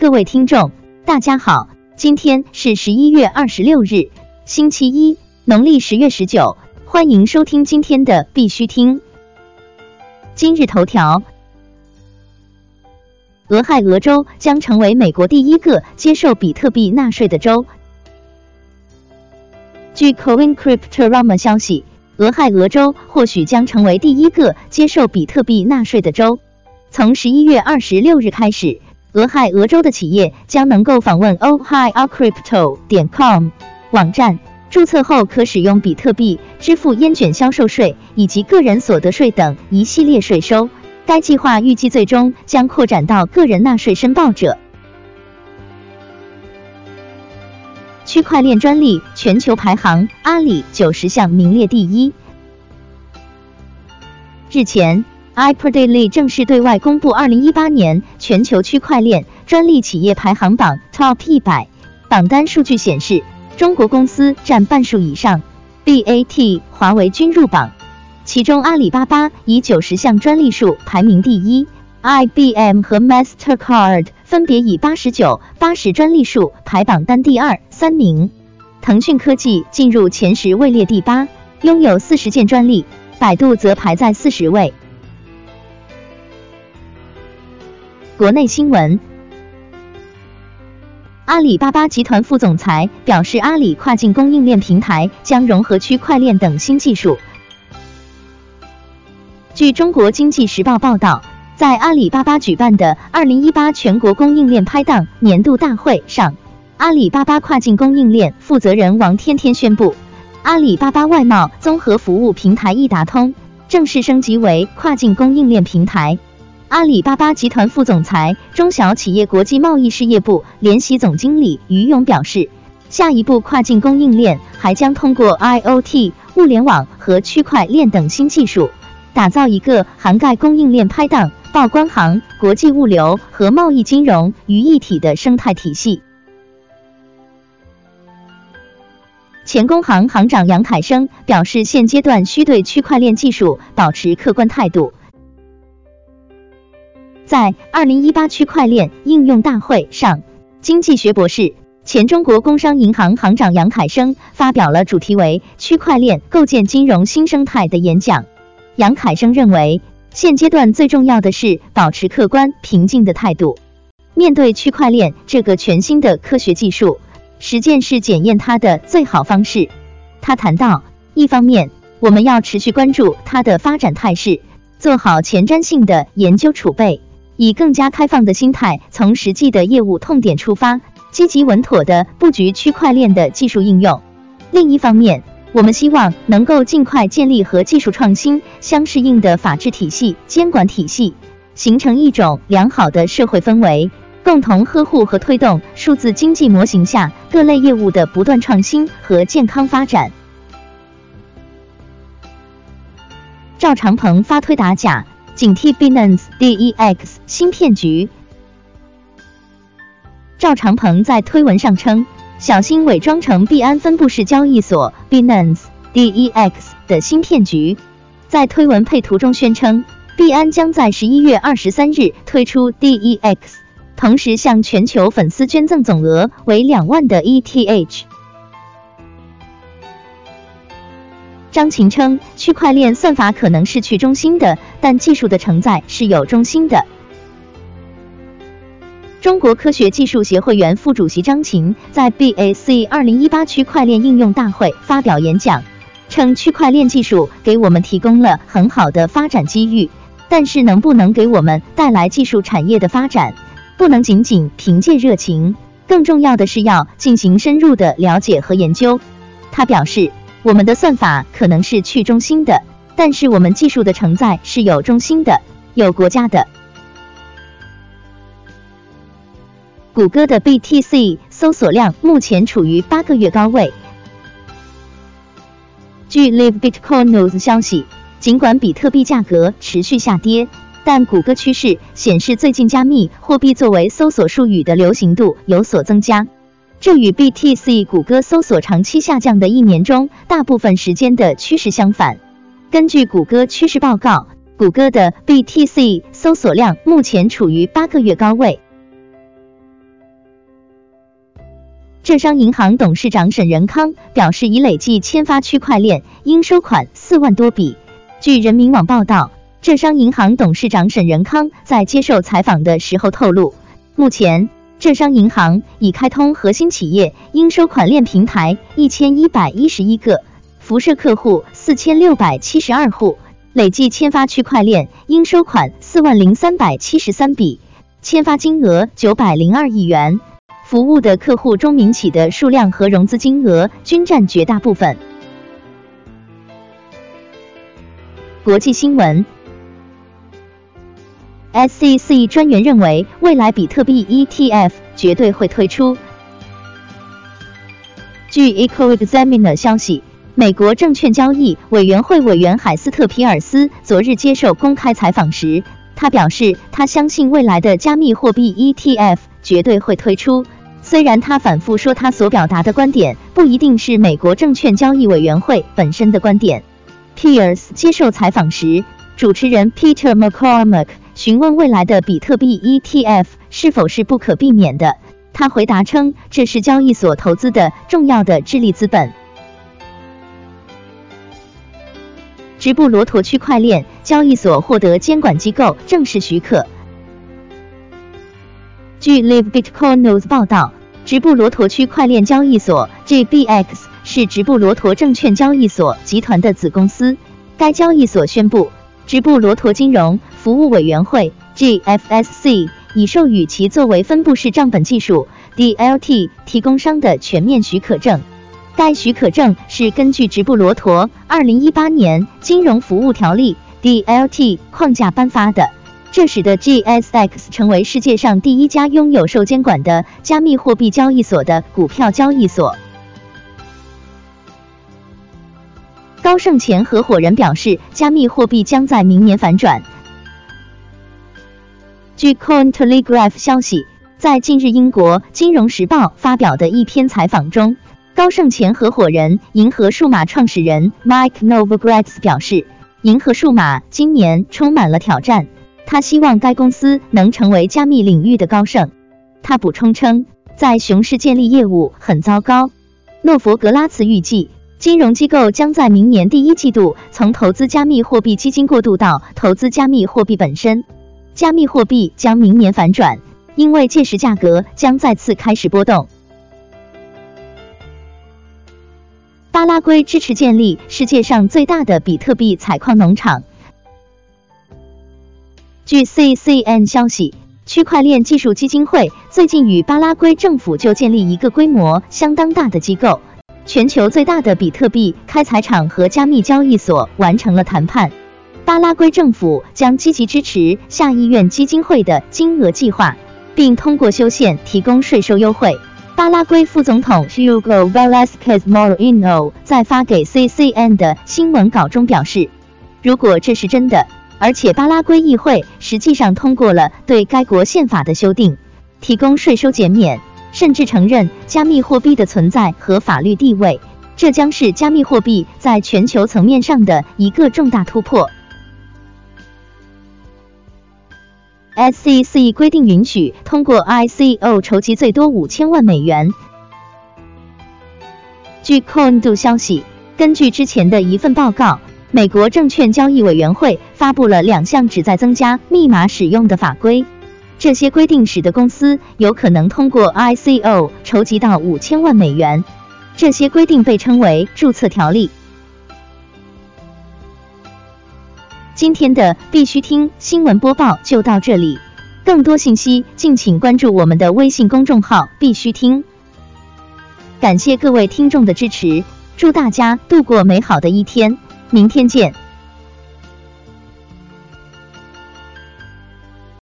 各位听众，大家好，今天是十一月二十六日，星期一，农历十月十九，欢迎收听今天的必须听。今日头条：俄亥俄州将成为美国第一个接受比特币纳税的州。据 Coincryptorama 消息，俄亥俄州或许将成为第一个接受比特币纳税的州。从十一月二十六日开始。俄亥俄州的企业将能够访问 OhioCrypto 点 com 网站，注册后可使用比特币支付烟卷销售税以及个人所得税等一系列税收。该计划预计最终将扩展到个人纳税申报者。区块链专利全球排行，阿里九十项名列第一。日前。iPerDaily 正式对外公布二零一八年全球区块链专利企业排行榜 Top 一百榜单数据显示，中国公司占半数以上，BAT、华为均入榜，其中阿里巴巴以九十项专利数排名第一，IBM 和 Mastercard 分别以八十九、八十专利数排榜单第二、三名，腾讯科技进入前十位列第八，拥有四十件专利，百度则排在四十位。国内新闻：阿里巴巴集团副总裁表示，阿里跨境供应链平台将融合区块链等新技术。据中国经济时报报道，在阿里巴巴举办的二零一八全国供应链拍档年度大会上，阿里巴巴跨境供应链负责人王天天宣布，阿里巴巴外贸综合服务平台易达通正式升级为跨境供应链平台。阿里巴巴集团副总裁、中小企业国际贸易事业部联席总经理于勇表示，下一步跨境供应链还将通过 IOT、物联网和区块链等新技术，打造一个涵盖供应链拍档、报关行、国际物流和贸易金融于一体的生态体系。前工行行长杨凯生表示，现阶段需对区块链技术保持客观态度。在二零一八区块链应用大会上，经济学博士、前中国工商银行行长杨凯生发表了主题为“区块链构建金融新生态”的演讲。杨凯生认为，现阶段最重要的是保持客观平静的态度，面对区块链这个全新的科学技术，实践是检验它的最好方式。他谈到，一方面，我们要持续关注它的发展态势，做好前瞻性的研究储备。以更加开放的心态，从实际的业务痛点出发，积极稳妥的布局区块链的技术应用。另一方面，我们希望能够尽快建立和技术创新相适应的法治体系、监管体系，形成一种良好的社会氛围，共同呵护和推动数字经济模型下各类业务的不断创新和健康发展。赵长鹏发推打假。警惕 Binance DEX 新骗局。赵长鹏在推文上称，小心伪装成币安分布式交易所 Binance DEX 的新骗局。在推文配图中宣称，币安将在十一月二十三日推出 DEX，同时向全球粉丝捐赠总额为两万的 ETH。张琴称，区块链算法可能是去中心的，但技术的承载是有中心的。中国科学技术协会原副主席张琴在 BAC 二零一八区块链应用大会发表演讲，称区块链技术给我们提供了很好的发展机遇，但是能不能给我们带来技术产业的发展，不能仅仅凭借热情，更重要的是要进行深入的了解和研究。他表示。我们的算法可能是去中心的，但是我们技术的承载是有中心的，有国家的。谷歌的 BTC 搜索量目前处于八个月高位。据 Live Bitcoin News 消息，尽管比特币价格持续下跌，但谷歌趋势显示最近加密货币作为搜索术语的流行度有所增加。这与 BTC 谷歌搜索长期下降的一年中大部分时间的趋势相反。根据谷歌趋势报告，谷歌的 BTC 搜索量目前处于八个月高位。浙商银行董事长沈仁康表示，已累计签发区块链应收款四万多笔。据人民网报道，浙商银行董事长沈仁康在接受采访的时候透露，目前浙商银行已开通核心企业应收款链平台一千一百一十一个，辐射客户四千六百七十二户，累计签发区块链应收款四万零三百七十三笔，签发金额九百零二亿元。服务的客户中，民企的数量和融资金额均占绝大部分。国际新闻，SEC 专员认为，未来比特币 ETF 绝对会推出。据 EcoExaminer 消息，美国证券交易委员会委员海斯特皮尔斯昨日接受公开采访时，他表示，他相信未来的加密货币 ETF 绝对会推出。虽然他反复说他所表达的观点不一定是美国证券交易委员会本身的观点。Pierce 接受采访时，主持人 Peter McCormack 询问未来的比特币 ETF 是否是不可避免的，他回答称这是交易所投资的重要的智力资本。直布罗陀区块链交易所获得监管机构正式许可。据 Live Bitcoin News 报道。直布罗陀区块链交易所 GBX 是直布罗陀证券交易所集团的子公司。该交易所宣布，直布罗陀金融服务委员会 GFSC 已授予其作为分布式账本技术 DLT 提供商的全面许可证。该许可证是根据直布罗陀2018年金融服务条例 DLT 框架颁发的。这使得 GSX 成为世界上第一家拥有受监管的加密货币交易所的股票交易所。高盛前合伙人表示，加密货币将在明年反转。据 Cointelegraph 消息，在近日英国金融时报发表的一篇采访中，高盛前合伙人银河数码创始人 Mike Novogratz 表示，银河数码今年充满了挑战。他希望该公司能成为加密领域的高盛。他补充称，在熊市建立业务很糟糕。诺弗格拉茨预计，金融机构将在明年第一季度从投资加密货币基金过渡到投资加密货币本身。加密货币将明年反转，因为届时价格将再次开始波动。巴拉圭支持建立世界上最大的比特币采矿农场。据 CCN 消息，区块链技术基金会最近与巴拉圭政府就建立一个规模相当大的机构——全球最大的比特币开采厂和加密交易所完成了谈判。巴拉圭政府将积极支持下议院基金会的金额计划，并通过修宪提供税收优惠。巴拉圭副总统 Hugo Velasquez Moreno 在发给 CCN 的新闻稿中表示：“如果这是真的。”而且巴拉圭议会实际上通过了对该国宪法的修订，提供税收减免，甚至承认加密货币的存在和法律地位。这将是加密货币在全球层面上的一个重大突破。SEC 规定允许通过 ICO 筹集最多五千万美元。据 Coindu 消息，根据之前的一份报告。美国证券交易委员会发布了两项旨在增加密码使用的法规，这些规定使得公司有可能通过 ICO 筹集到五千万美元。这些规定被称为注册条例。今天的必须听新闻播报就到这里，更多信息敬请关注我们的微信公众号“必须听”。感谢各位听众的支持，祝大家度过美好的一天。明天见。